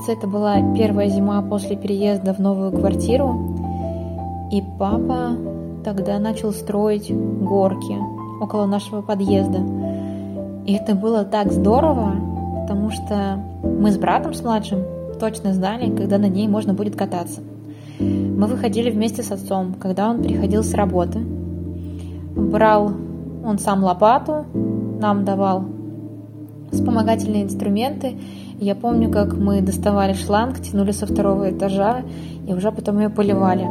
Кажется, это была первая зима после переезда в новую квартиру, и папа тогда начал строить горки около нашего подъезда. И это было так здорово, потому что мы с братом с младшим точно знали, когда на ней можно будет кататься. Мы выходили вместе с отцом, когда он приходил с работы. Брал он сам лопату, нам давал вспомогательные инструменты. Я помню, как мы доставали шланг, тянули со второго этажа и уже потом ее поливали.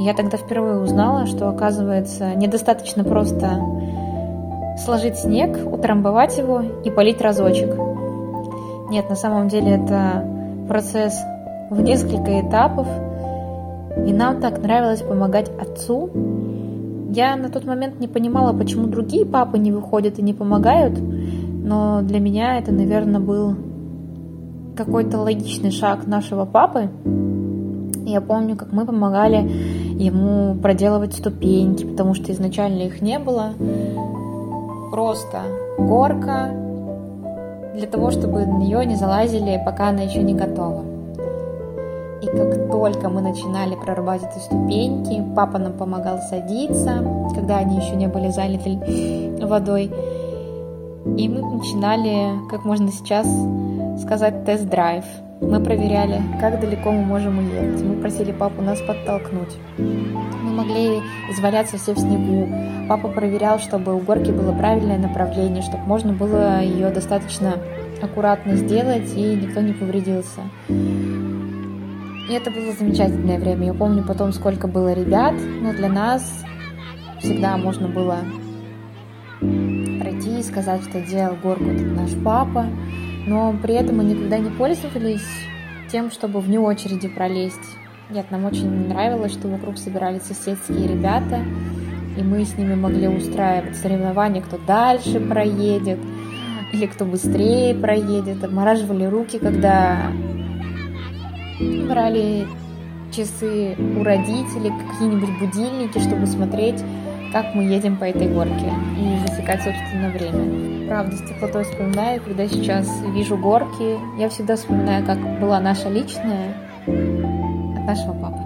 Я тогда впервые узнала, что, оказывается, недостаточно просто сложить снег, утрамбовать его и полить разочек. Нет, на самом деле это процесс в несколько этапов, и нам так нравилось помогать отцу. Я на тот момент не понимала, почему другие папы не выходят и не помогают, но для меня это, наверное, был какой-то логичный шаг нашего папы. Я помню, как мы помогали ему проделывать ступеньки, потому что изначально их не было. Просто горка для того, чтобы на нее не залазили, пока она еще не готова. И как только мы начинали прорубать эти ступеньки, папа нам помогал садиться, когда они еще не были залиты водой. И мы начинали, как можно сейчас сказать, тест-драйв. Мы проверяли, как далеко мы можем уехать. Мы просили папу нас подтолкнуть. Мы могли изваляться все в снегу. Папа проверял, чтобы у горки было правильное направление, чтобы можно было ее достаточно аккуратно сделать, и никто не повредился. И это было замечательное время. Я помню потом, сколько было ребят, но для нас всегда можно было пройти и сказать, что делал горку наш папа, но при этом мы никогда не пользовались тем, чтобы вне очереди пролезть. Нет, нам очень нравилось, что вокруг собирались соседские ребята, и мы с ними могли устраивать соревнования, кто дальше проедет, или кто быстрее проедет. Обмораживали руки, когда брали часы у родителей, какие-нибудь будильники, чтобы смотреть, как мы едем по этой горке и засекать, собственно, время. Правда, с теплотой вспоминаю, когда сейчас вижу горки, я всегда вспоминаю, как была наша личная от нашего папы.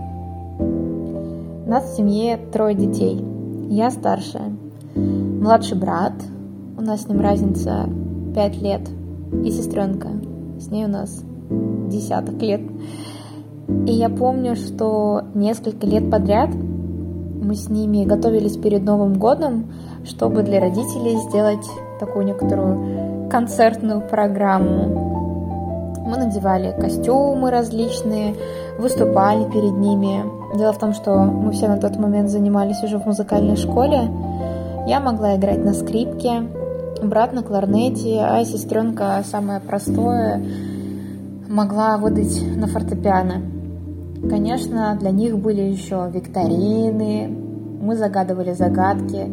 У нас в семье трое детей. Я старшая. Младший брат, у нас с ним разница 5 лет, и сестренка. С ней у нас десяток лет. И я помню, что несколько лет подряд мы с ними готовились перед Новым годом, чтобы для родителей сделать такую некоторую концертную программу. Мы надевали костюмы различные, выступали перед ними. Дело в том, что мы все на тот момент занимались уже в музыкальной школе. Я могла играть на скрипке, брат на кларнете, а сестренка самое простое могла выдать на фортепиано. Конечно, для них были еще викторины, мы загадывали загадки.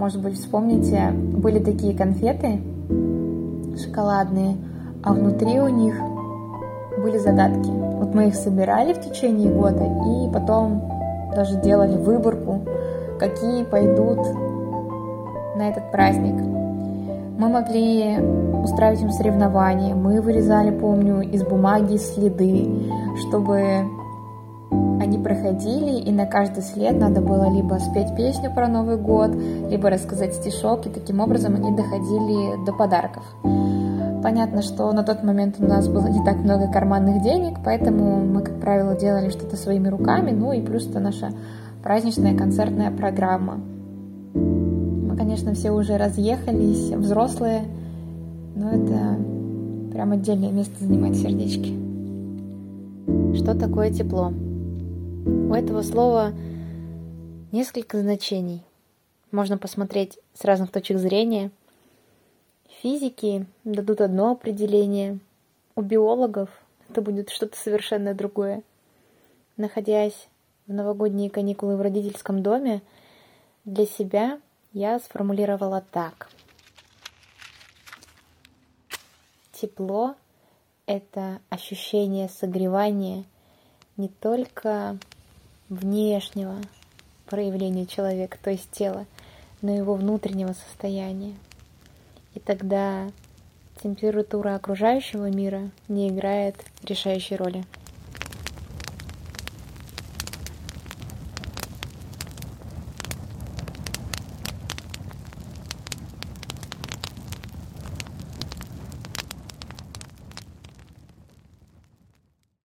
Может быть, вспомните, были такие конфеты шоколадные, а внутри у них были загадки. Вот мы их собирали в течение года и потом даже делали выборку, какие пойдут на этот праздник. Мы могли устраивать им соревнования. Мы вырезали, помню, из бумаги следы, чтобы они проходили, и на каждый след надо было либо спеть песню про Новый год, либо рассказать стишок, и таким образом они доходили до подарков. Понятно, что на тот момент у нас было не так много карманных денег, поэтому мы, как правило, делали что-то своими руками, ну и плюс это наша праздничная концертная программа. Мы, конечно, все уже разъехались, взрослые, но это прям отдельное место занимает сердечки. Что такое тепло? У этого слова несколько значений. Можно посмотреть с разных точек зрения. Физики дадут одно определение, у биологов это будет что-то совершенно другое. Находясь в новогодние каникулы в родительском доме, для себя я сформулировала так. Тепло — это ощущение согревания не только внешнего проявления человека, то есть тела, но и его внутреннего состояния. И тогда температура окружающего мира не играет решающей роли.